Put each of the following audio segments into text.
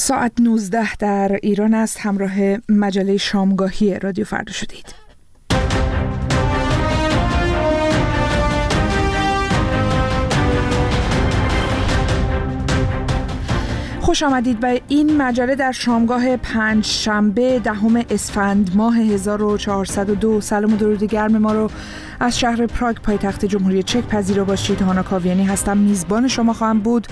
ساعت 19 در ایران است. همراه مجله شامگاهی رادیو فردا شدید. خوش آمدید به این مجله در شامگاه پنج شنبه دهم اسفند ماه 1402 سلام و درود گرم ما رو از شهر پراگ پایتخت جمهوری چک. پذیرا باشید. هانا کاویانی هستم. میزبان شما خواهم بود.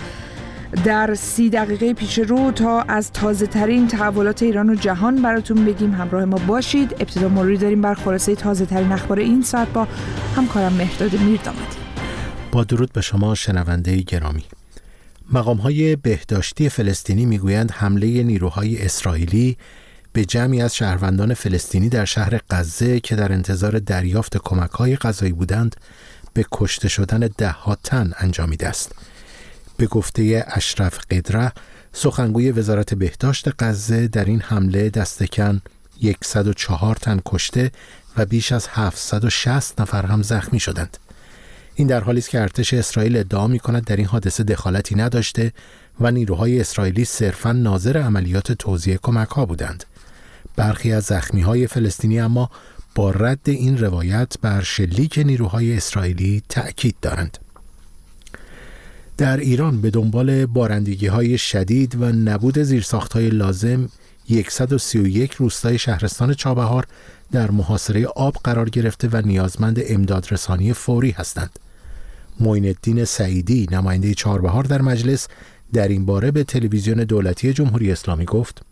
در سی دقیقه پیش رو تا از تازه ترین تحولات ایران و جهان براتون بگیم. همراه ما باشید. ابتدا مروری داریم بر خلاصه تازه ترین اخبار این ساعت با همکارم مهداد میردامدی با درود به شما شنونده گرامی. مقام های بهداشتی فلسطینی می‌گویند حمله نیروهای اسرائیلی به جمعی از شهروندان فلسطینی در شهر غزه که در انتظار دریافت کمک های غذایی بودند به کشته شدن ده ها تن انجامیده است. به گفته اشرف قدره سخنگوی وزارت بهداشت غزه در این حمله دستکن 104 تن کشته و بیش از 760 نفر هم زخمی شدند. این در حالی است که ارتش اسرائیل ادعا می کند در این حادثه دخالتی نداشته و نیروهای اسرائیلی صرفا ناظر عملیات توزیع کمک ها بودند. برخی از زخمی های فلسطینی اما با رد این روایت بر شلیک نیروهای اسرائیلی تأکید دارند. در ایران به دنبال بارندگی های شدید و نبود زیرساخت های لازم 131 روستای شهرستان چابهار در محاصره آب قرار گرفته و نیازمند امدادرسانی فوری هستند. معین الدین سعیدی نماینده چهاربهار در مجلس در این باره به تلویزیون دولتی جمهوری اسلامی گفت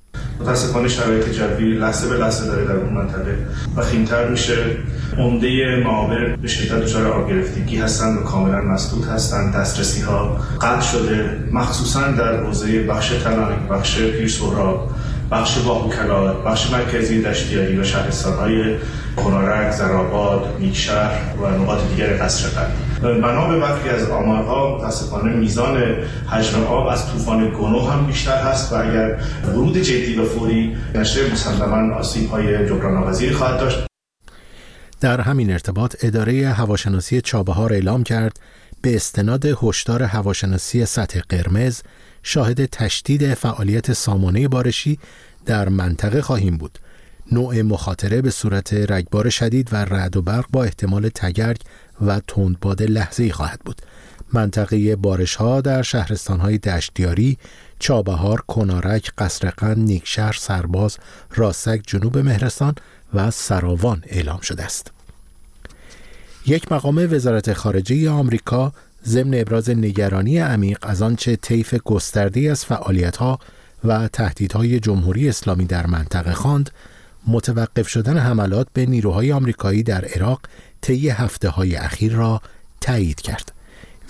متاسفانه شرایط جوی لحظه به لحظه داره در اون منطقه و خیمتر میشه. عمده معابر به شدت دچار آب گرفتگی هستند و کاملا مسدود هستند دسترسی ها قطع شده. مخصوصا در حوزه بخش تلانک بخش پیر سهراب بخش باهوکلا بخش مرکزی دشتیاری و شهرستانهای کنارک، زراباد، نیکشهر و نقاط دیگر قصر قلب بنا به برخی از آمارها متاسفانه میزان حجم آب از طوفان گنو هم بیشتر هست و اگر ورود جدی و فوری نشه مسلما آسیب های جبران خواهد داشت. در همین ارتباط اداره هواشناسی چابهار اعلام کرد به استناد هشدار هواشناسی سطح قرمز شاهد تشدید فعالیت سامانه بارشی در منطقه خواهیم بود. نوع مخاطره به صورت رگبار شدید و رعد و برق با احتمال تگرگ و تندباد لحظه خواهد بود منطقه بارش ها در شهرستان های دشتیاری، چابهار، کنارک، قصرقند، نیکشهر، سرباز، راستک، جنوب مهرستان و سراوان اعلام شده است. یک مقام وزارت خارجه آمریکا ضمن ابراز نگرانی عمیق از آنچه طیف گسترده از فعالیت‌ها و تهدیدهای جمهوری اسلامی در منطقه خواند متوقف شدن حملات به نیروهای آمریکایی در عراق طی هفته های اخیر را تایید کرد.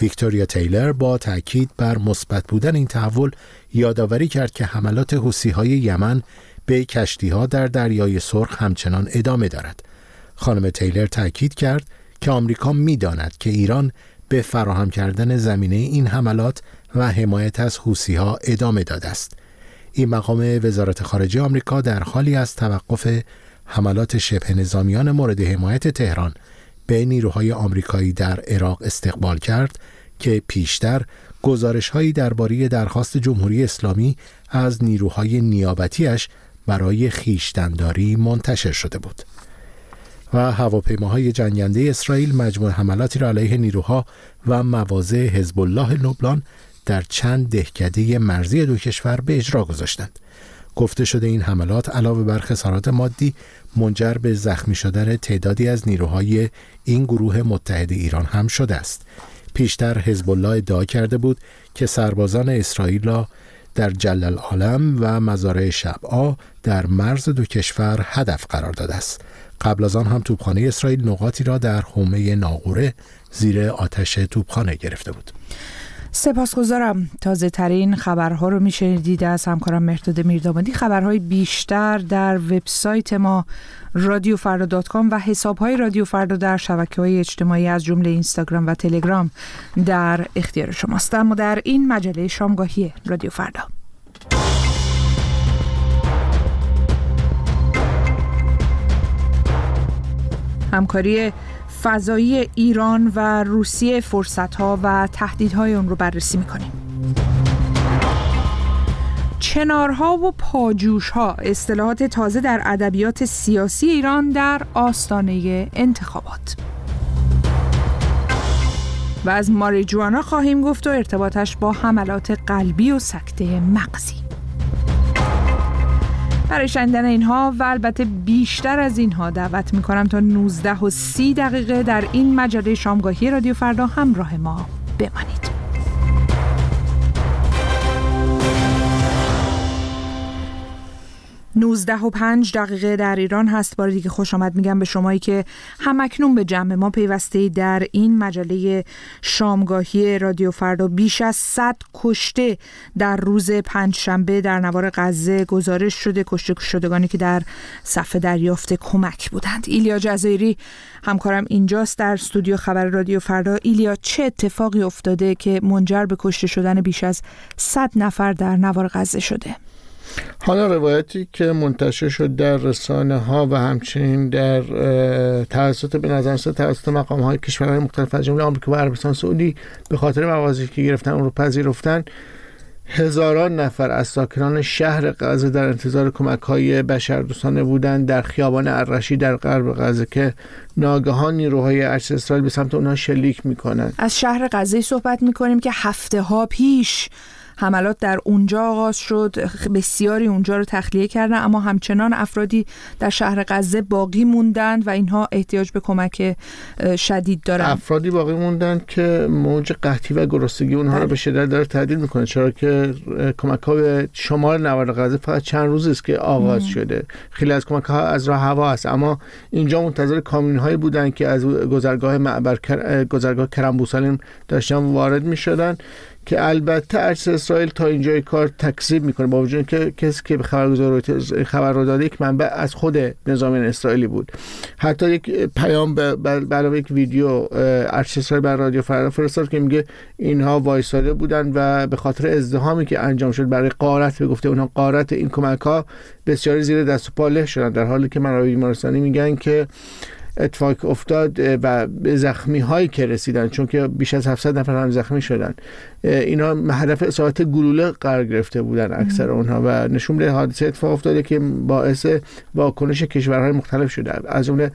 ویکتوریا تیلر با تاکید بر مثبت بودن این تحول یادآوری کرد که حملات حوسی های یمن به کشتی ها در دریای سرخ همچنان ادامه دارد. خانم تیلر تاکید کرد که آمریکا می‌داند که ایران به فراهم کردن زمینه این حملات و حمایت از حوسی ها ادامه داده است. این مقام وزارت خارجه آمریکا در حالی از توقف حملات شبه نظامیان مورد حمایت تهران به نیروهای آمریکایی در عراق استقبال کرد که پیشتر گزارش هایی درباره درخواست جمهوری اسلامی از نیروهای نیابتیش برای خیشتنداری منتشر شده بود. و هواپیماهای جنگنده اسرائیل مجموع حملاتی را علیه نیروها و مواضع حزب الله لبنان در چند دهکده مرزی دو کشور به اجرا گذاشتند. گفته شده این حملات علاوه بر خسارات مادی منجر به زخمی شدن تعدادی از نیروهای این گروه متحد ایران هم شده است. پیشتر حزب الله ادعا کرده بود که سربازان اسرائیل را در جلل عالم و مزارع شبعا در مرز دو کشور هدف قرار داده است. قبل از آن هم توپخانه اسرائیل نقاطی را در حومه ناغوره زیر آتش توپخانه گرفته بود. سپاسگزارم. تازه ترین خبرها رو میشنیدید از همکارم مرداد میردامادی خبرهای بیشتر در وبسایت ما رادیو و حساب های رادیو فردا در شبکه های اجتماعی از جمله اینستاگرام و تلگرام در اختیار شماست. اما در این مجله شامگاهی رادیو فردا همکاری فضایی ایران و روسیه فرصتها و تهدیدهای اون رو بررسی می‌کنیم. چنارها و پاجوشها اصطلاحات تازه در ادبیات سیاسی ایران در آستانه انتخابات. و از ماریجوانا خواهیم گفت و ارتباطش با حملات قلبی و سکته مغزی. برای شنیدن اینها و البته بیشتر از اینها دعوت می‌کنم تا 19 و 30 دقیقه در این مجله شامگاهی رادیو فردا همراه ما بمانید. 19 و 5 دقیقه در ایران هست. بار دیگه خوش آمد. میگم به شمایی که همکنون به جمع ما پیوسته در این مجله شامگاهی رادیو فردا. بیش از 100 کشته در روز پنجشنبه در نوار غزه گزارش شده. کشته شدگانی که در صفحه دریافت کمک بودند. ایلیا جزایری همکارم اینجاست. در استودیو خبر رادیو فردا. ایلیا چه اتفاقی افتاده که منجر به کشته شدن بیش از 100 نفر در نوار غزه شده؟ حالا روایتی که منتشر شد در رسانه ها و همچنین در توسط به نظر توسط مقام های کشورهای مختلف از جمله آمریکا و عربستان سعودی به خاطر موازی که گرفتن اون رو پذیرفتن هزاران نفر از ساکنان شهر غزه در انتظار کمک های بشردوستانه بودند در خیابان الرشی در غرب غزه که ناگهان نیروهای ارتش اسرائیل به سمت اونها شلیک می‌کنند. از شهر غزه صحبت می‌کنیم که هفته ها پیش حملات در اونجا آغاز شد. بسیاری اونجا رو تخلیه کردن اما همچنان افرادی در شهر غزه باقی موندند و اینها احتیاج به کمک شدید دارند. افرادی باقی موندند که موج قحطی و گرسنگی اونها رو بله. به شدت داره تهدید می‌کنه. چرا که کمک ها به شمال نوار غزه فقط چند روز است که آغاز مم. شده. خیلی از کمک ها از راه هوا است. اما اینجا منتظر کامیون هایی بودند که از گذرگاه معبر گذرگاه کرم داشتن وارد می‌شدن. که البته ارتش اسرائیل تا اینجای کار تکذیب می‌کنه با وجود که کسی که خبرگزار خبر رو داده یک منبع از خود نظام اسرائیلی بود. حتی یک پیام علاوه یک ویدیو ارتش اسرائیل بر رادیو فردا فرستاد که میگه اینها وایساده بودن و به خاطر ازدهامی که انجام شد برای قارت به گفته اونها قارت این کمک ها بسیاری زیر دست و پا شدن. در حالی که منابع بیمارستانی میگن که اتفاق افتاد و به زخمی هایی که رسیدن چون که بیش از 700 نفر هم زخمی شدن. اینا هدف اصابت گلوله قرار گرفته بودن اکثر اونها و نشون میده حادثه اتفاق افتاده که باعث واکنش کشورهای مختلف شده. از اون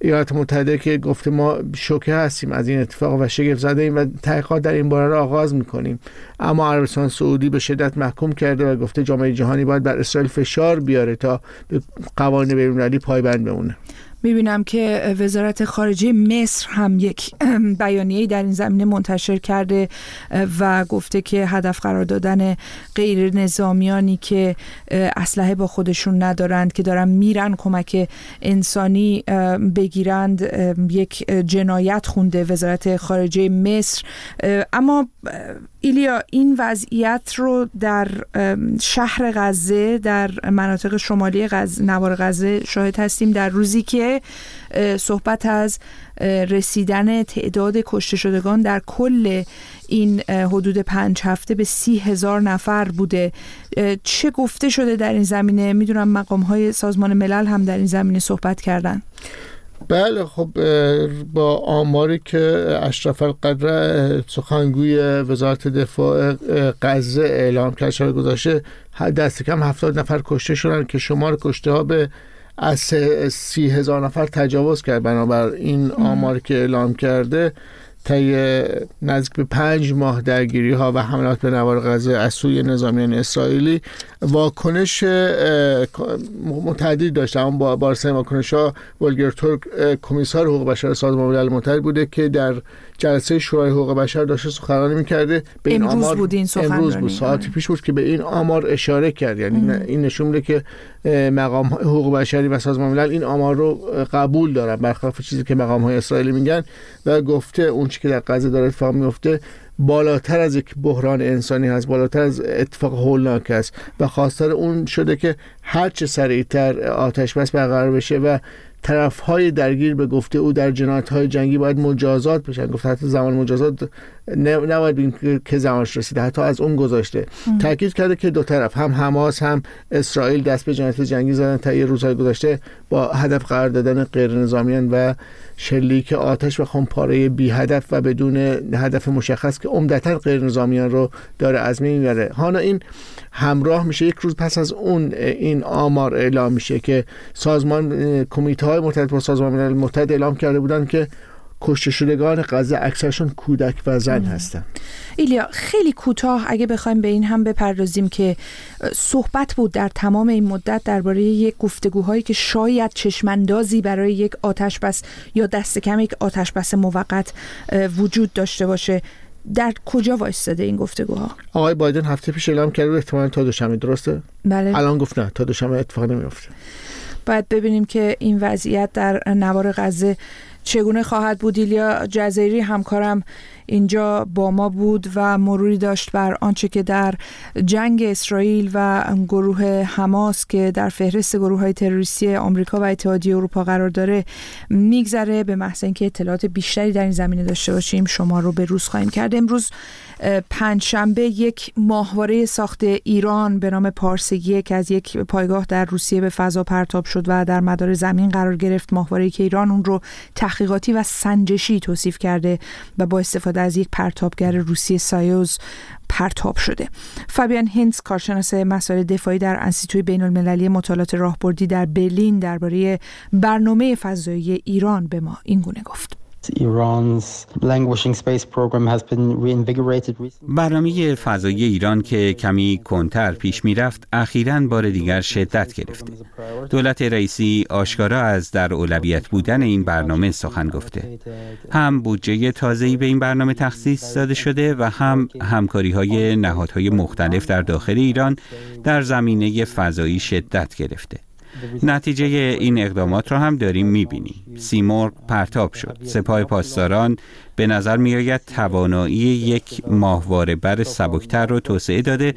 ایالات متحده که گفته ما شوکه هستیم از این اتفاق و شگفت زده ایم و تحقیقات در این باره را آغاز می‌کنیم. اما عربستان سعودی به شدت محکوم کرده و گفته جامعه جهانی باید بر اسرائیل فشار بیاره تا به قوانین بین‌المللی پایبند بمونه. می‌بینم که وزارت خارجه مصر هم یک بیانیه در این زمینه منتشر کرده و گفته که هدف قرار دادن غیر نظامیانی که اسلحه با خودشون ندارند که دارن میرن کمک انسانی بگیرند یک جنایت خونده وزارت خارجه مصر. اما ایلیا این وضعیت رو در شهر غزه در مناطق شمالی غزه نوار غزه شاهد هستیم. در روزی که صحبت از رسیدن تعداد کشته شدگان در کل این حدود پنج هفته به سی هزار نفر بوده. چه گفته شده در این زمینه؟ می‌دونم مقام های سازمان ملل هم در این زمینه صحبت کردن. بله خب با آماری که اشرف القدر سخنگوی وزارت دفاع غزه اعلام کرد گذاشته دست کم هفتاد نفر کشته شدن که شمار کشته ها به از سی هزار نفر تجاوز کرد. بنابر این آمار که اعلام کرده طی نزدیک به پنج ماه درگیری ها و حملات به نوار غزه از سوی نظامیان اسرائیلی واکنش متعدد داشته اما با بارسای واکنش ها ولگر ترک کمیسار حقوق بشر سازمان ملل متحد بوده که در جلسه شورای حقوق بشر داشته سخنرانی می‌کرده. به این امروز آمار بود این امروز بود. ساعتی پیش بود که به این آمار اشاره کرد. یعنی این نشون میده که مقام حقوق بشری و سازمان ملل این آمار رو قبول دارن برخلاف چیزی که مقام های اسرائیلی میگن. و گفته اون چی که در غزه داره اتفاق میفته بالاتر از یک بحران انسانی هست بالاتر از اتفاق هولناک است و خواستار اون شده که هر چه سریعتر آتش بس برقرار بشه و طرف های درگیر به گفته او در جنایت های جنگی باید مجازات بشن. گفته حتی زمان مجازات نباید بگیم که زمانش رسیده حتی از اون گذاشته. تاکید کرده که دو طرف هم حماس هم اسرائیل دست به جنایت جنگی زدن تا یه روزهای گذشته با هدف قرار دادن غیر نظامیان و شلیک آتش و خمپاره بی هدف و بدون هدف مشخص که عمدتا غیر نظامیان رو داره از می‌بره. حالا این همراه میشه یک روز پس از اون این آمار اعلام میشه که سازمان کمیته های مرتبط با سازمان ملل متحد اعلام کرده بودن که کشته شدگان غزه اکثرشون کودک و زن هستن. ایلیا خیلی کوتاه اگه بخوایم به این هم بپردازیم که صحبت بود در تمام این مدت درباره یک گفتگوهایی که شاید چشماندازی برای یک آتش بس یا دست کم یک آتش بس موقت وجود داشته باشه. در کجا وایستاده این گفتگوها؟ آقای بایدن هفته پیش اعلام کرده احتمالاً تا دوشنبه درسته؟ بله. الان گفت نه تا دوشنبه اتفاق نمیفته باید ببینیم که این وضعیت در نوار غزه چگونه خواهد بود ایلیا جزیری؟ همکارم اینجا با ما بود و مروری داشت بر آنچه که در جنگ اسرائیل و گروه حماس که در فهرست گروه های تروریستی آمریکا و اتحادیه اروپا قرار داره میگذره. به محض اینکه اطلاعات بیشتری در این زمینه داشته باشیم شما رو به روز خواهیم کرد. امروز پنجشنبه یک ماهواره ساخت ایران به نام پارس یک از یک پایگاه در روسیه به فضا پرتاب شد و در مدار زمین قرار گرفت ماهواره که ایران اون رو تحقیقاتی و سنجشی توصیف کرده و با استفاده از یک پرتابگر روسی سایوز پرتاب شده. فابیان هینز کارشناس مسائل دفاعی در انسیتوی بین المللی مطالعات راهبردی در برلین درباره برنامه فضایی ایران به ما اینگونه گفت. برنامه فضایی ایران که کمی کنتر پیش می‌رفت اخیرا بار دیگر شدت گرفته. دولت رئیسی آشکارا از در اولویت بودن این برنامه سخن گفته. هم بودجه تازه‌ای به این برنامه تخصیص داده شده و هم همکاری های نهادهای مختلف در داخل ایران در زمینه فضایی شدت گرفته. نتیجه این اقدامات را هم داریم می‌بینیم. سیمرغ پرتاب شد. سپاه پاسداران به نظر میآید توانایی یک ماهواره بر سبکتر را توسعه داده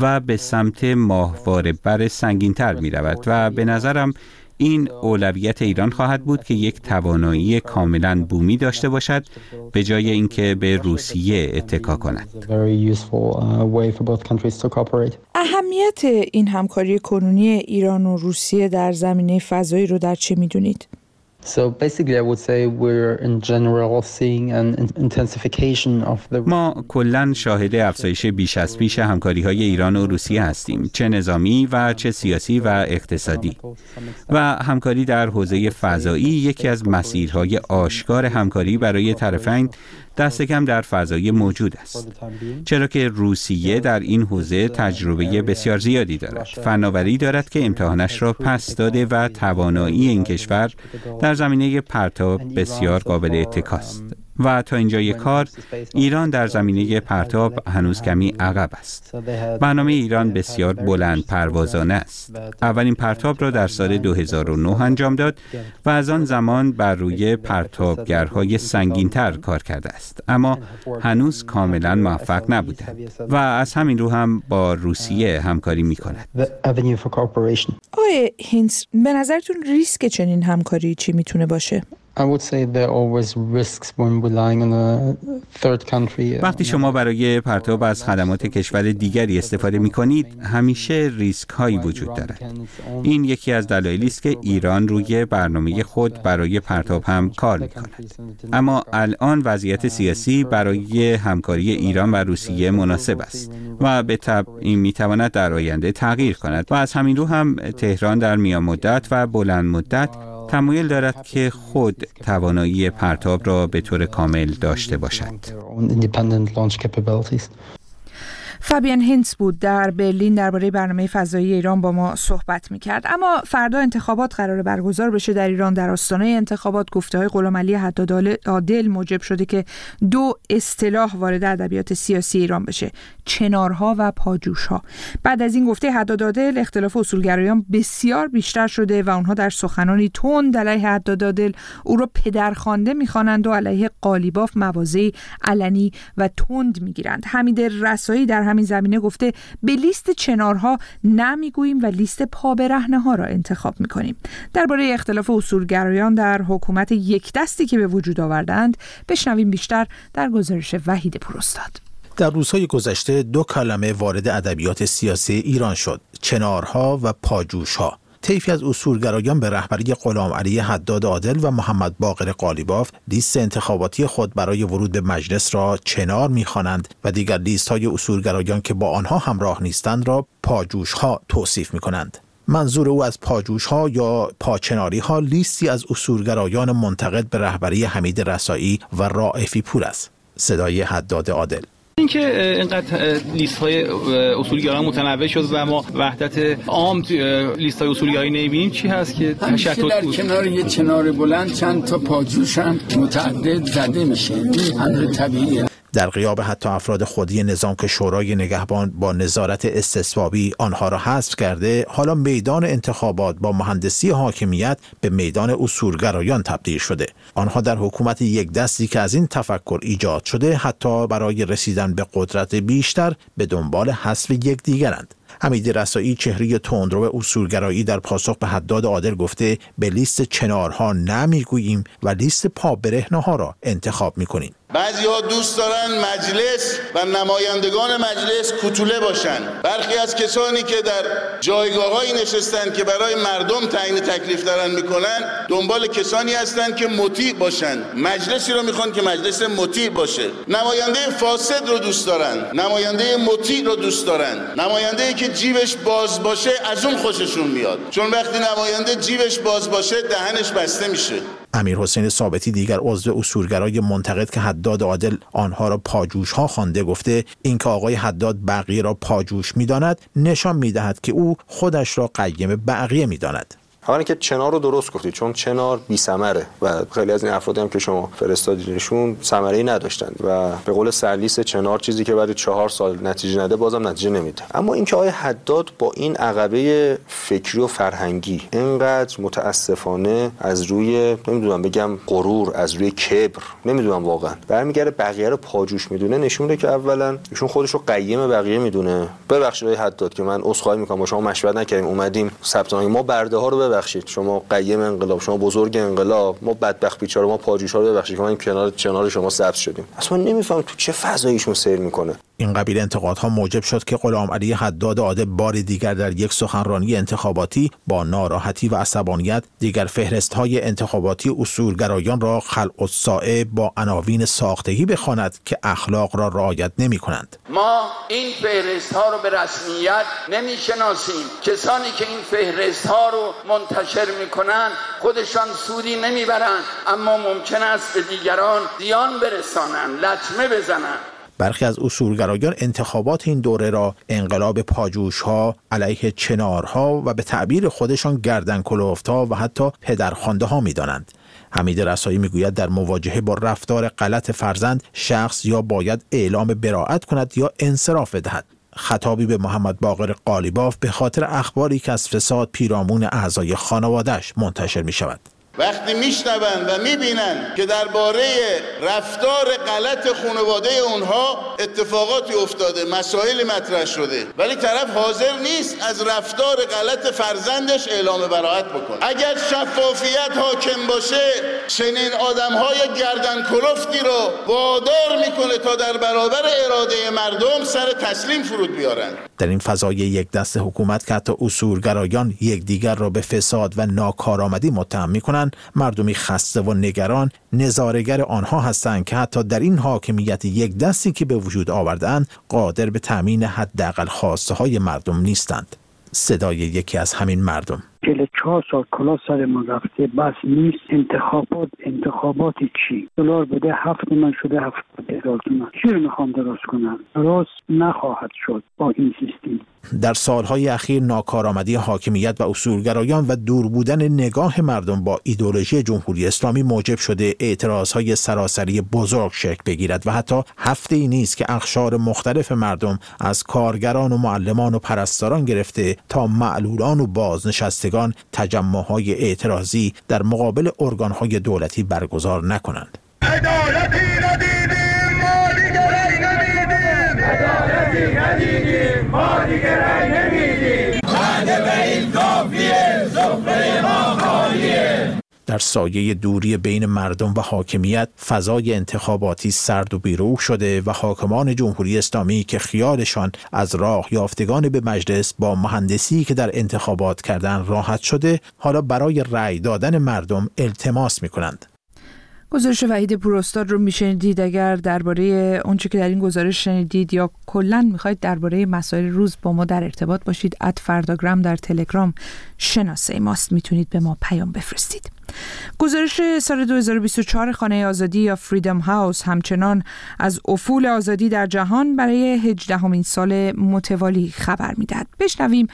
و به سمت ماهواره بر سنگینتر می رود و به نظرم این اولویت ایران خواهد بود که یک توانایی کاملا بومی داشته باشد به جای اینکه به روسیه اتکا کند. اهمیت این همکاری کنونی ایران و روسیه در زمینه فضایی رو در چه می‌دونید؟ ما کلا شاهد افزایش بیش از پیش همکاری های ایران و روسیه هستیم چه نظامی و چه سیاسی و اقتصادی. و همکاری در حوزه فضایی یکی از مسیرهای آشکار همکاری برای طرفین دست کم در فضای موجود است. چرا که روسیه در این حوزه تجربه بسیار زیادی دارد. فناوری دارد که امتحانش را پس داده و توانایی این کشور در زمینه پرتاب بسیار قابل اتکاست. و تا اینجای کار ایران در زمینه پرتاب هنوز کمی عقب است. برنامه ایران بسیار بلند پروازانه است. اولین پرتاب را در سال 2009 انجام داد و از آن زمان بر روی پرتابگرهای سنگینتر کار کرده است. اما هنوز کاملا موفق نبوده و از همین رو هم با روسیه همکاری می کند. آقای هینس به نظرتون ریسک چنین همکاری چی می‌تونه باشه؟ وقتی شما برای پرتاب از خدمات کشور دیگری استفاده می کنید همیشه ریسک هایی وجود دارد این یکی از دلایلی است که ایران روی برنامه خود برای پرتاب هم کار می کند اما الان وضعیت سیاسی برای همکاری ایران و روسیه مناسب است و به طب این می تواند در آینده تغییر کند و از همین رو هم تهران در میان مدت و بلند مدت تمایل دارد که خود توانایی پرتاب را به طور کامل داشته باشد. فابیان هینس بود در برلین درباره برنامه فضایی ایران با ما صحبت می کرد اما فردا انتخابات قرار برگزار بشه در ایران. در آستانه انتخابات گفته های غلام علی عادل موجب شده که دو اصطلاح وارد ادبیات سیاسی ایران بشه چنارها و پاجوشها. بعد از این گفته حداد عادل اختلاف اصولگرایان بسیار بیشتر شده و اونها در سخنانی تند علیه حداد عادل او را پدرخوانده می‌خوانند و علیه قالیباف موازی علنی و تند می‌گیرند. حمید رسایی در همین زمینه گفته به لیست چنارها نمی‌گوییم و لیست پابرهنه ها را انتخاب می‌کنیم. درباره اختلاف اصولگرایان در حکومت یک دستی که به وجود آوردند بشنویم بیشتر در گزارش وحید پروستاد. در روزهای گذشته دو کلمه وارد ادبیات سیاسی ایران شد چنارها و پاجوشها. طیفی از اصولگرایان به رهبری غلام علی حداد عادل و محمد باقر قالیباف لیست انتخاباتی خود برای ورود به مجلس را چنار می‌خوانند و دیگر لیست های اصولگرایان که با آنها همراه نیستند را پاجوش ها توصیف می کنند. منظور او از پاجوش ها یا پاچناری ها لیستی از اصولگرایان منتقد به رهبری حمید رسایی و رائفی پور است. صدای حداد عادل اینکه اینقدر لیست های اصولگرایان متنوع شد و ما وحدت عام لیست های اصولگرایی نمی‌بینیم چی هست که تشتت در کنار یه چنار بلند چند تا پاجوش هم متعدد زده میشه. این امر طبیعیه. در قیاب حتی افراد خودی نظام که شورای نگهبان با نظارت استثبابی آنها را حذف کرده حالا میدان انتخابات با مهندسی حاکمیت به میدان اصولگرایان تبدیل شده. آنها در حکومت یک دستی که از این تفکر ایجاد شده حتی برای رسیدن به قدرت بیشتر به دنبال حذف یکدیگرند. حمید رسایی چهره تندرو اصولگرایی در پاسخ به حداد عادل گفته به لیست چنارها نمی‌گوییم و لیست پابرهنه ها را انتخاب می‌کنیم. بعضی ها دوست دارن مجلس و نمایندگان مجلس کتوله باشن. برخی از کسانی که در جایگاه هایی نشستن که برای مردم تعیین تکلیف دارن می‌کنن دنبال کسانی هستند که مطیع باشن. مجلسی رو می‌خوان که مجلس مطیع باشه. نماینده فاسد رو دوست دارن. نماینده مطیع رو دوست دارن. نماینده که جیبش باز باشه از اون خوششون میاد. چون وقتی نماینده جیبش باز باشه دهنش بسته میشه. امیر حسین ثابتی دیگر عضو اصولگرای منتقد که حداد عادل آنها را پاجوش ها خوانده گفته اینکه آقای حداد بقیه را پاجوش می‌داند نشان می‌دهد که او خودش را قیم بقیه می‌داند. اولا که چنار رو درست گفتید چون چنار بی ثمره و خیلی از این افرادی هم که شما فرستادینشون ثمره ای نداشتن و به قول سرلیس چنار چیزی که بعد چهار سال نتیجه نده بازم نتیجه نمیده. اما اینکه آقای حداد با این عقبه فکری و فرهنگی اینقدر متاسفانه از روی نمی‌دونم بگم غرور از روی کبر نمی‌دونم واقعا برمیگره بقیه رو پاجوش می‌دونه نشون میده که اولا ایشون خودش رو قیم بقیه می‌دونه. ببخشید آقای حداد که من عذرخواهی می‌کنم با شما مشورت نکردیم اومدیم ثبت ما برده ها رو ببخشید. شما قیم انقلاب شما بزرگ انقلاب ما بدبخت بیچاره ما پاجوش ها رو ببخشید که ما این کنار کنار شما سبز شدیم. اصلا نمیفهم تو چه فضاییشون سیر می‌کنه. این قبیل انتقادها موجب شد که غلام علی حداد عاده بار دیگر در یک سخنرانی انتخاباتی با ناراحتی و عصبانیت دیگر فهرست های انتخاباتی اصولگرایان را خلق الساعه با عناوین ساختگی بخواند که اخلاق را رعایت نمی کنند. ما این فهرست ها رو به رسمیت نمی‌شناسیم کسانی که این فهرست ها رو منتشر می‌کنن خودشان سودی نمی‌برند اما ممکن است به دیگران زیان برسانند لطمه بزنند برخی از اصولگرایان انتخابات این دوره را انقلاب پاجوش ها علیه چنارها و به تعبیر خودشان گردن کلوفتا و حتی پدرخوانده ها می دانند. حمید رسایی می‌گوید در مواجهه با رفتار غلط فرزند شخص یا باید اعلام براعت کند یا انصراف بدهد خطابی به محمد باقر قالیباف به خاطر اخباری که از فساد پیرامون اعضای خانوادهش منتشر می شود. وقتی میشنوند و می‌بینند که درباره رفتار غلط خانواده اونها اتفاقاتی افتاده مسائل مطرح شده. ولی طرف حاضر نیست از رفتار غلط فرزندش اعلام براعت بکنه. اگر شفافیت حاکم باشه چنین آدمهای گردن کلفتی رو وادار می‌کنه تا در برابر اراده مردم سر تسلیم فرود بیارن. در این فضای یک دست حکومت که حتی اصولگرایان یکدیگر را به فساد و ناکارآمدی متهم می‌کنند مردمی خسته و نگران نظارگر آنها هستند که حتی در این حاکمیت یک دستی که به وجود آوردن قادر به تامین حداقل خواسته های مردم نیستند. صدای یکی از همین مردم. چهار سال کلا سر ما رفته بس نیست. انتخابات انتخاباتی چی؟ دلار بده هفت من شده هفت هزار تومن چی رو می‌خوام درست کنم؟ درست نخواهد شد با این سیستم. در سالهای اخیر ناکارآمدی حاکمیت و اصولگرایان و دور بودن نگاه مردم با ایدولوژی جمهوری اسلامی موجب شده اعتراضهای سراسری بزرگ شکل بگیرد و حتی هفته ای نیست که اخشار مختلف مردم از کارگران و معلمان و پرستاران گرفته تا معلولان و بازنشستگان تجمعهای اعتراضی در مقابل ارگانهای دولتی برگزار نکنند. دیگه رای نمیدیم بعد به این کافیه در سایه دوری بین مردم و حاکمیت فضای انتخاباتی سرد و بیروح شده و حاکمان جمهوری اسلامی که خیالشان از راه یافتگان به مجلس با مهندسی که در انتخابات کردن راحت شده حالا برای رأی دادن مردم التماس می کنند. گزارش وحید پوراستاد رو میشنیدید. اگر درباره اونچه که در این گزارش شنیدید یا کلا می‌خواید درباره مسائل روز با ما در ارتباط باشید اد فرداگرام در تلگرام شناسه ماست. می‌تونید به ما پیام بفرستید. گزارش سال 2024 خانه آزادی یا فریدم هاوس همچنان از افول آزادی در جهان برای هجدهمین سال متوالی خبر می‌دهد. بشنویم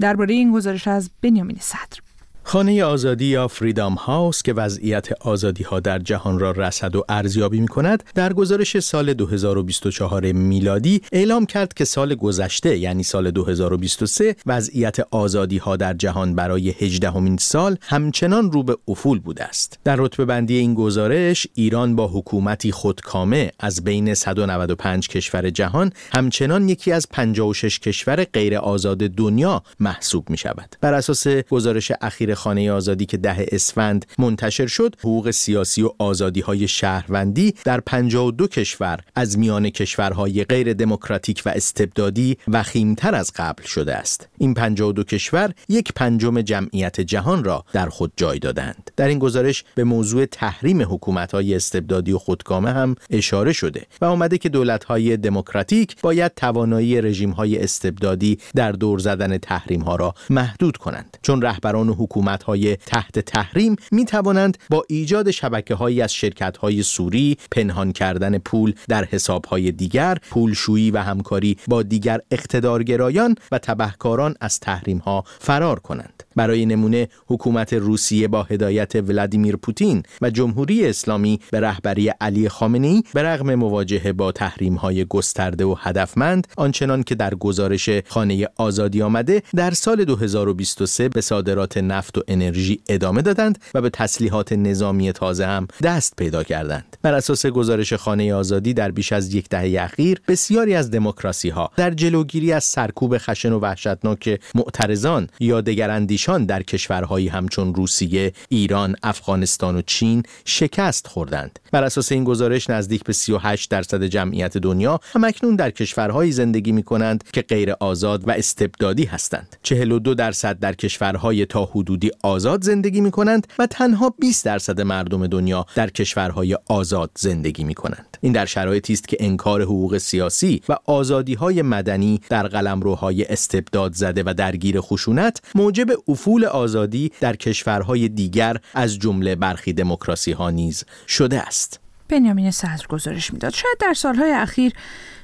درباره این گزارش از بنیامین صدر. خانه آزادی یا فریدام هاوس که وضعیت آزادی ها در جهان را رصد و ارزیابی می کند در گزارش سال 2024 میلادی اعلام کرد که سال گذشته یعنی سال 2023 وضعیت آزادی ها در جهان برای 18 همین سال همچنان رو به افول بوده است. در رتبه بندی این گزارش ایران با حکومتی خودکامه از بین 195 کشور جهان همچنان یکی از 56 کشور غیر آزاد دنیا محسوب می شود بر اساس گزارش اخیر خانه آزادی که ده اسفند منتشر شد حقوق سیاسی و آزادی های شهروندی در 52 کشور از میان کشورهای غیر دموکراتیک و استبدادی وخیمتر از قبل شده است. این 52 کشور یک پنجم جمعیت جهان را در خود جای دادند. در این گزارش به موضوع تحریم حکومت های استبدادی و خودکامه هم اشاره شده و آمده که دولت های دموکراتیک باید توانایی رژیم های استبدادی در دور زدن تحریم ها را محدود کنند. چون رهبران حکومت های تحت تحریم می توانند با ایجاد شبکه هایی از شرکت های سوری پنهان کردن پول در حساب های دیگر پولشویی و همکاری با دیگر اقتدارگرایان و تبهکاران از تحریم ها فرار کنند. برای نمونه حکومت روسیه با هدایت ولادیمیر پوتین و جمهوری اسلامی به رهبری علی خامنه‌ای به رغم مواجهه با تحریم های گسترده و هدفمند آنچنان که در گزارش خانه آزادی آمده در سال 2023 به صادرات نفت و انرژی ادامه دادند و به تسلیحات نظامی تازه هم دست پیدا کردند بر اساس گزارش خانه آزادی در بیش از یک دهه اخیر بسیاری از دموکراسی ها در جلوگیری از سرکوب خشن و وحشتناک معترضان یا دگراندیشان در کشورهایی همچون روسیه، ایران، افغانستان و چین شکست خوردند. بر اساس این گزارش نزدیک به 38 درصد جمعیت دنیا همکنون در کشورهایی زندگی می کنند که غیر آزاد و استبدادی هستند. 42 درصد در کشورهای تا حدودی آزاد زندگی می کنند و تنها 20 درصد مردم دنیا در کشورهای آزاد زندگی می کنند. این در شرایطی است که انکار حقوق سیاسی و آزادی های مدنی در قلمروهای استبداد زده و درگیر خشونت موجب افول آزادی در کشورهای دیگر از جمله برخی دموکراسی ها نیز شده است. بنیامین صدر گزارش می‌داد. شاید در سالهای اخیر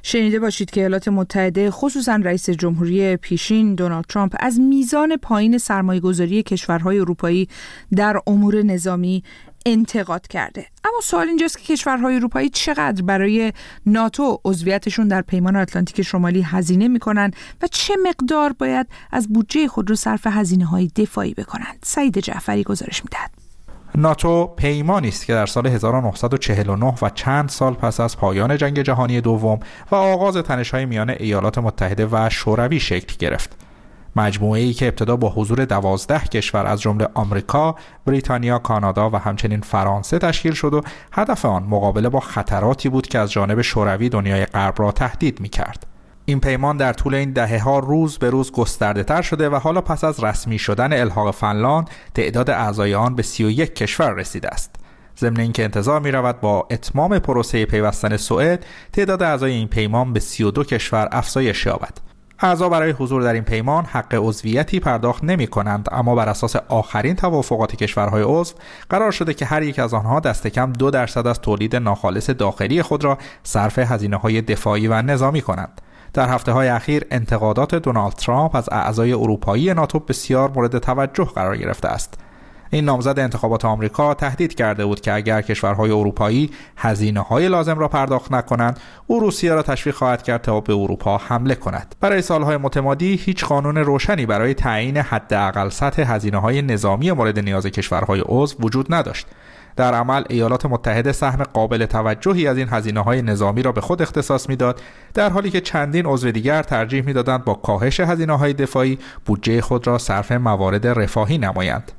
شنیده باشید که ایالات متحده خصوصا رئیس جمهوری پیشین دونالد ترامپ از میزان پایین سرمایه گذاری کشورهای اروپایی در امور نظامی انتقاد کرده. اما سوال اینجاست که کشورهای اروپایی چقدر برای ناتو عضویتشون در پیمان آتلانتیک شمالی هزینه می‌کنن و چه مقدار باید از بودجه خود رو صرف هزینه های دفاعی بکنند سعید جعفری گزارش می‌دهد. ناتو پیمانی است که در سال 1949 و چند سال پس از پایان جنگ جهانی دوم و آغاز تنش‌های میان ایالات متحده و شوروی شکل گرفت. مجموعه ای که ابتدا با حضور دوازده کشور از جمله آمریکا، بریتانیا، کانادا و همچنین فرانسه تشکیل شد و هدف آن مقابله با خطراتی بود که از جانب شوروی دنیای غرب را تهدید می کرد. این پیمان در طول این دهه ها روز به روز گسترده تر شده و حالا پس از رسمی شدن الحاق فنلاند تعداد اعضای آن به 31 کشور رسیده است. ضمن اینکه انتظار می رود با اتمام پروسه پیوستن سوئد تعداد اعضای این پیمان به 32 کشور افزایش یابد. اعضا برای حضور در این پیمان حق عضویتی پرداخت نمی کنند اما بر اساس آخرین توافقات کشورهای عضو قرار شده که هر یک از آنها دست کم دو درصد از تولید ناخالص داخلی خود را صرف هزینه های دفاعی و نظامی کنند در هفته های اخیر انتقادات دونالد ترامپ از اعضای اروپایی ناتو بسیار مورد توجه قرار گرفته است. این نامزد انتخابات آمریکا تهدید کرده بود که اگر کشورهای اروپایی هزینه های لازم را پرداخت نکنند او روسیه را تشویق خواهد کرد تا به اروپا حمله کند. برای سالهای متمادی هیچ قانون روشنی برای تعیین حداقل سطح هزینه های نظامی مورد نیاز کشورهای عضو وجود نداشت. در عمل ایالات متحده سهم قابل توجهی از این هزینه های نظامی را به خود اختصاص می‌داد در حالی که چندین عضو دیگر ترجیح می‌دادند با کاهش هزینه های دفاعی بودجه خود را صرف موارد رفاهی نمایند.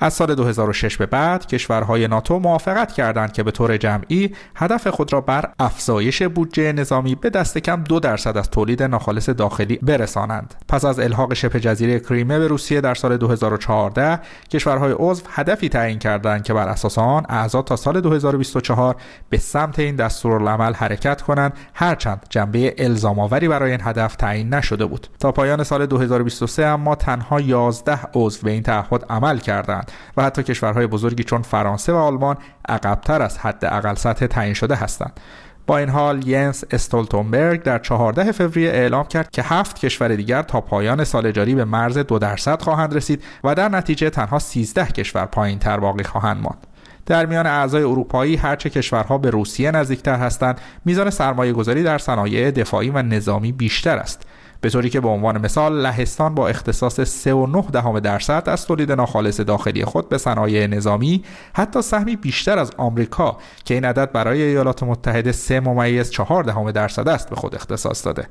از سال 2006 به بعد کشورهای ناتو موافقت کردند که به طور جمعی هدف خود را بر افزایش بودجه نظامی به دست کم دو درصد از تولید ناخالص داخلی برسانند. پس از الحاق شبه جزیره کریمه به روسیه در سال 2014 کشورهای عضو هدفی تعیین کردند که بر اساس آن اعضا تا سال 2024 به سمت این دستورالعمل حرکت کنند هرچند جنبه الزام آوری برای این هدف تعیین نشده بود. تا پایان سال 2023 اما تنها 11 عضو به این تعهد عمل کردند. و حتی کشورهای بزرگی چون فرانسه و آلمان عقبتر از حد اقل سطح تعیین شده هستند با این حال ینس استولتونبرگ در 14 فوریه اعلام کرد که هفت کشور دیگر تا پایان سال جاری به مرز دو درصد خواهند رسید و در نتیجه تنها 13 کشور پایین تر باقی خواهند ماند. در میان اعضای اروپایی هرچه کشورها به روسیه نزدیکتر هستند میزان سرمایه گذاری در صنایع دفاعی و نظامی بیشتر است به طوری که به عنوان مثال لهستان با اختصاص 3.9 دهم درصد از تولید ناخالص داخلی خود به صنایع نظامی حتی سهمی بیشتر از آمریکا که این عدد برای ایالات متحده 3 ممیز 4 دهم درصد است به خود اختصاص داده.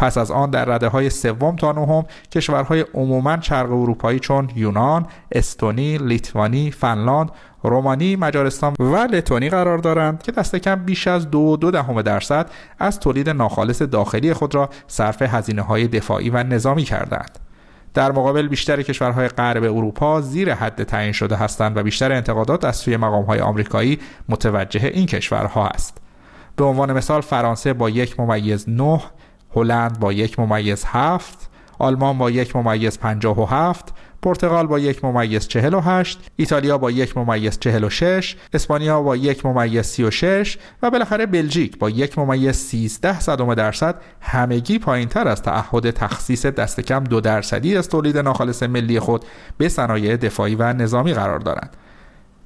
پس از آن در رده های سوم تا نهم کشورهای عموما شرق اروپایی چون یونان، استونی، لیتوانی، فنلاند، رومانی، مجارستان و لتونی قرار دارند که دست کم بیش از دو دو دهم درصد از تولید ناخالص داخلی خود را صرف هزینه های دفاعی و نظامی کردند. در مقابل بیشتر کشورهای غرب اروپا زیر حد تعیین شده هستند و بیشتر انتقادات از سوی مقامهای آمریکایی متوجه این کشورها است. به عنوان مثال فرانسه با یک ممیز نه هلند با یک ممیز هفت آلمان با یک ممیز پنجاه و هفت پرتغال با یک ممیز چهل و هشت ایتالیا با یک ممیز چهل و شش اسپانیا با یک ممیز سی و بالاخره بلژیک با یک ممیز سیزده صدم درصد. همگی پایین تر از تعهد تخصیص دست کم دو درصدی از تولید ناخالص ملی خود به صنایع دفاعی و نظامی قرار دارند.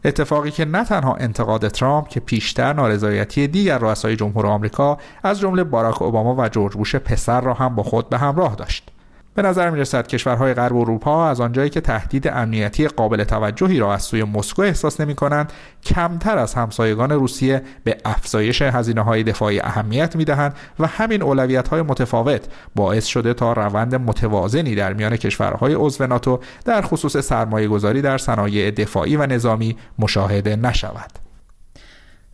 اتفاقی که نه تنها انتقاد ترامپ که پیشتر نارضایتی دیگر رؤسای جمهور آمریکا از جمله باراک اوباما و جورج بوش پسر را هم با خود به همراه داشت. به نظر می رسد کشورهای غرب اروپا از آنجایی که تهدید امنیتی قابل توجهی را از سوی مسکو احساس نمی کنند کمتر از همسایگان روسیه به افزایش هزینه های دفاعی اهمیت می دهند و همین اولویت های متفاوت باعث شده تا روند متوازنی در میان کشورهای عضو ناتو در خصوص سرمایه گذاری در صنایع دفاعی و نظامی مشاهده نشود.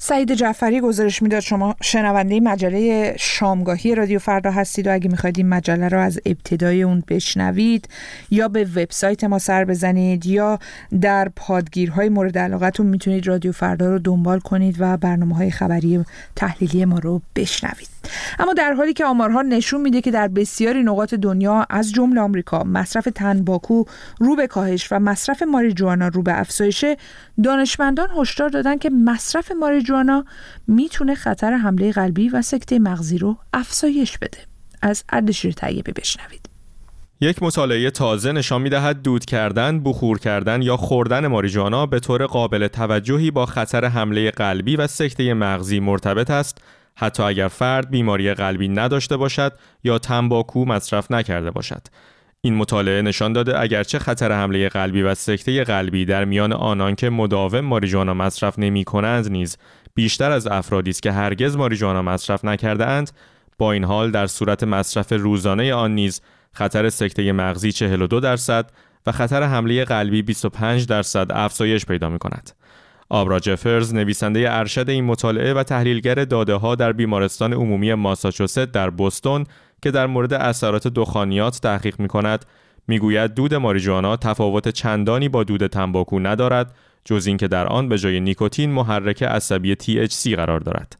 سعید جعفری گزارش می‌داد شما شنونده مجله شامگاهی رادیو فردا هستید و اگه می‌خواید این مجله رو از ابتدای اون بشنوید یا به وبسایت ما سر بزنید یا در پادگیرهای مورد علاقتون می‌تونید رادیو فردا رو دنبال کنید و برنامه های خبری تحلیلی ما رو بشنوید. اما در حالی که آمارها نشون میده که در بسیاری نقاط دنیا از جمله آمریکا مصرف تنباکو رو به کاهش و مصرف ماریجوانا رو به افزایش دانشمندان هشدار دادن که مصرف ماریجوانا می‌تونه خطر حمله قلبی و سکته مغزی رو افزایش بده. از اردشیر طیبه بشنوید. یک مطالعه تازه نشان می‌دهد دود کردن، بخور کردن یا خوردن ماریجوانا به طور قابل توجهی با خطر حمله قلبی و سکته مغزی مرتبط است. حتی اگر فرد بیماری قلبی نداشته باشد یا تنباکو مصرف نکرده باشد. این مطالعه نشان داده اگرچه خطر حمله قلبی و سکته قلبی در میان آنان که مداوم ماریجوانا مصرف نمی کنند نیز بیشتر از افرادی است که هرگز ماریجوانا مصرف نکرده اند با این حال در صورت مصرف روزانه آن نیز خطر سکته مغزی 42 درصد و خطر حمله قلبی 25 درصد افزایش پیدا می کند. آبرا جفرز نویسنده ارشد این مطالعه و تحلیلگر داده ها در بیمارستان عمومی ماساچوست در بوستون که در مورد اثرات دخانیات تحقیق می کند می‌گوید دود ماریجوانا تفاوت چندانی با دود تنباکو ندارد جز اینکه در آن به جای نیکوتین محرک عصبی THC قرار دارد.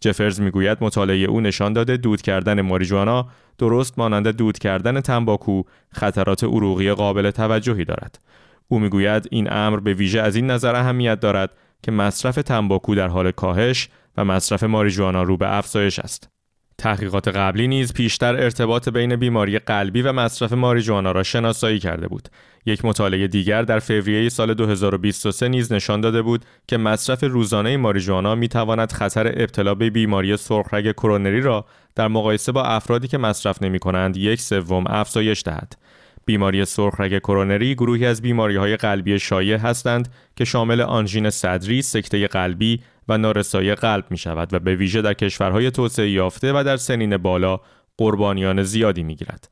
جفرز می‌گوید مطالعه او نشان داده دود کردن ماریجوانا درست مانند دود کردن تنباکو خطرات عروقی قابل توجهی دارد. او می‌گوید این امر به ویژه از این نظر اهمیت دارد که مصرف تنباکو در حال کاهش و مصرف ماریجوانا رو به افزایش است. تحقیقات قبلی نیز پیشتر ارتباط بین بیماری قلبی و مصرف ماریجوانا را شناسایی کرده بود. یک مطالعه دیگر در فوریه سال 2023 نیز نشان داده بود که مصرف روزانه ماریجوانا می تواند خطر ابتلا به بیماری سرخرگ کرونری را در مقایسه با افرادی که مصرف نمی کنند یک سوم افزایش دهد. بیماری سرخرگ کرونری گروهی از بیماری های قلبی شایع هستند که شامل آنژین صدری، سکته قلبی و نارسایی قلب می شود و به ویژه در کشورهای توسعه یافته و در سنین بالا قربانیان زیادی می گیرد.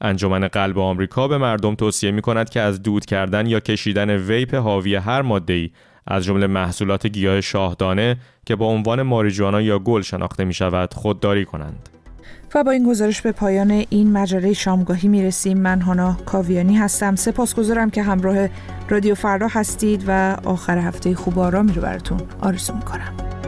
انجمن قلب آمریکا به مردم توصیه می کند که از دود کردن یا کشیدن ویپ حاوی هر ماده از جمله محصولات گیاه شاهدانه که با عنوان ماریجوانا یا گل شناخته می شود خودداری کنند. و با این گزارش به پایان این مجله شامگاهی می رسیم من هانا کاویانی هستم. سپاسگزارم که همراه رادیو فردا هستید و آخر هفته خوب آرامی رو براتون آرزو می کنم